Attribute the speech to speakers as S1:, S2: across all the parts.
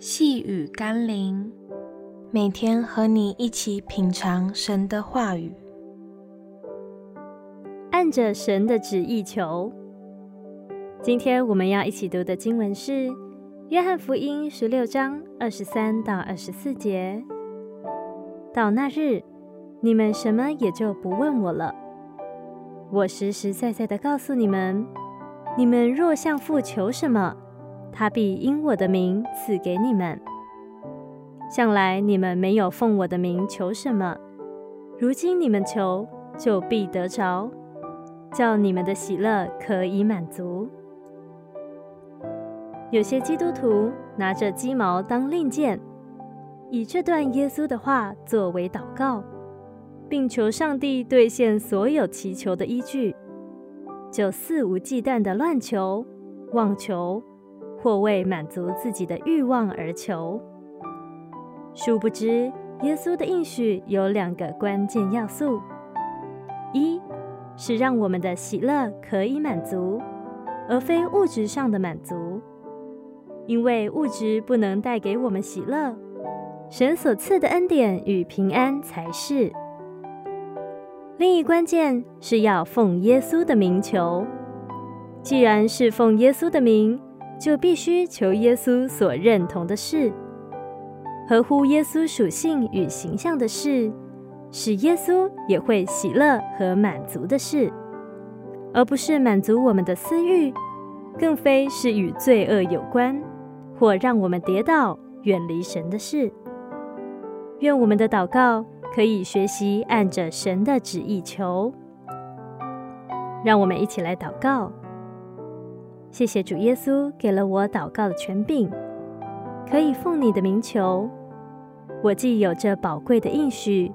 S1: 细雨甘霖，每天和你一起品尝神的话语，
S2: 按着神的旨意求。今天我们要一起读的经文是《约翰福音》十六章二十三到二十四节。到那日，你们什么也就不问我了。我实实在在的告诉你们，你们若向父求什么，他必因我的名赐给你们。向来你们没有奉我的名求什么，如今你们求，就必得着，叫你们的喜乐可以满足。有些基督徒拿着鸡毛当令箭，以这段耶稣的话作为祷告，并求上帝兑现所有祈求的依据，就肆无忌惮地乱求、妄求。或为满足自己的欲望而求，殊不知耶稣的应许有两个关键要素：一是让我们的喜乐可以满足，而非物质上的满足，因为物质不能带给我们喜乐，神所赐的恩典与平安才是。另一关键是要奉耶稣的名求，既然是奉耶稣的名。就必须求耶稣所认同的事，合乎耶稣属性与形象的事，使耶稣也会喜乐和满足的事，而不是满足我们的私欲，更非是与罪恶有关或让我们跌倒远离神的事。愿我们的祷告可以学习按着神的旨意求。让我们一起来祷告。谢谢主耶稣给了我祷告的权柄，可以奉你的名求。我既有着宝贵的应许，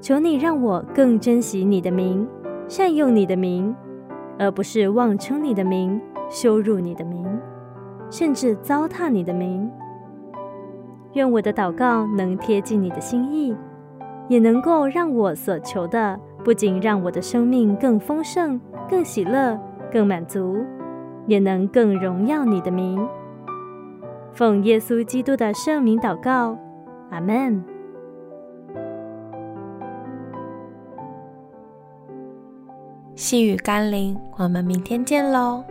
S2: 求你让我更珍惜你的名，善用你的名，而不是妄称你的名，羞辱你的名，甚至糟蹋你的名。愿我的祷告能贴近你的心意，也能够让我所求的，不仅让我的生命更丰盛、更喜乐、更满足。也能更荣耀你的名，奉耶稣基督的圣名祷告，阿门。
S1: 细雨甘霖，我们明天见喽。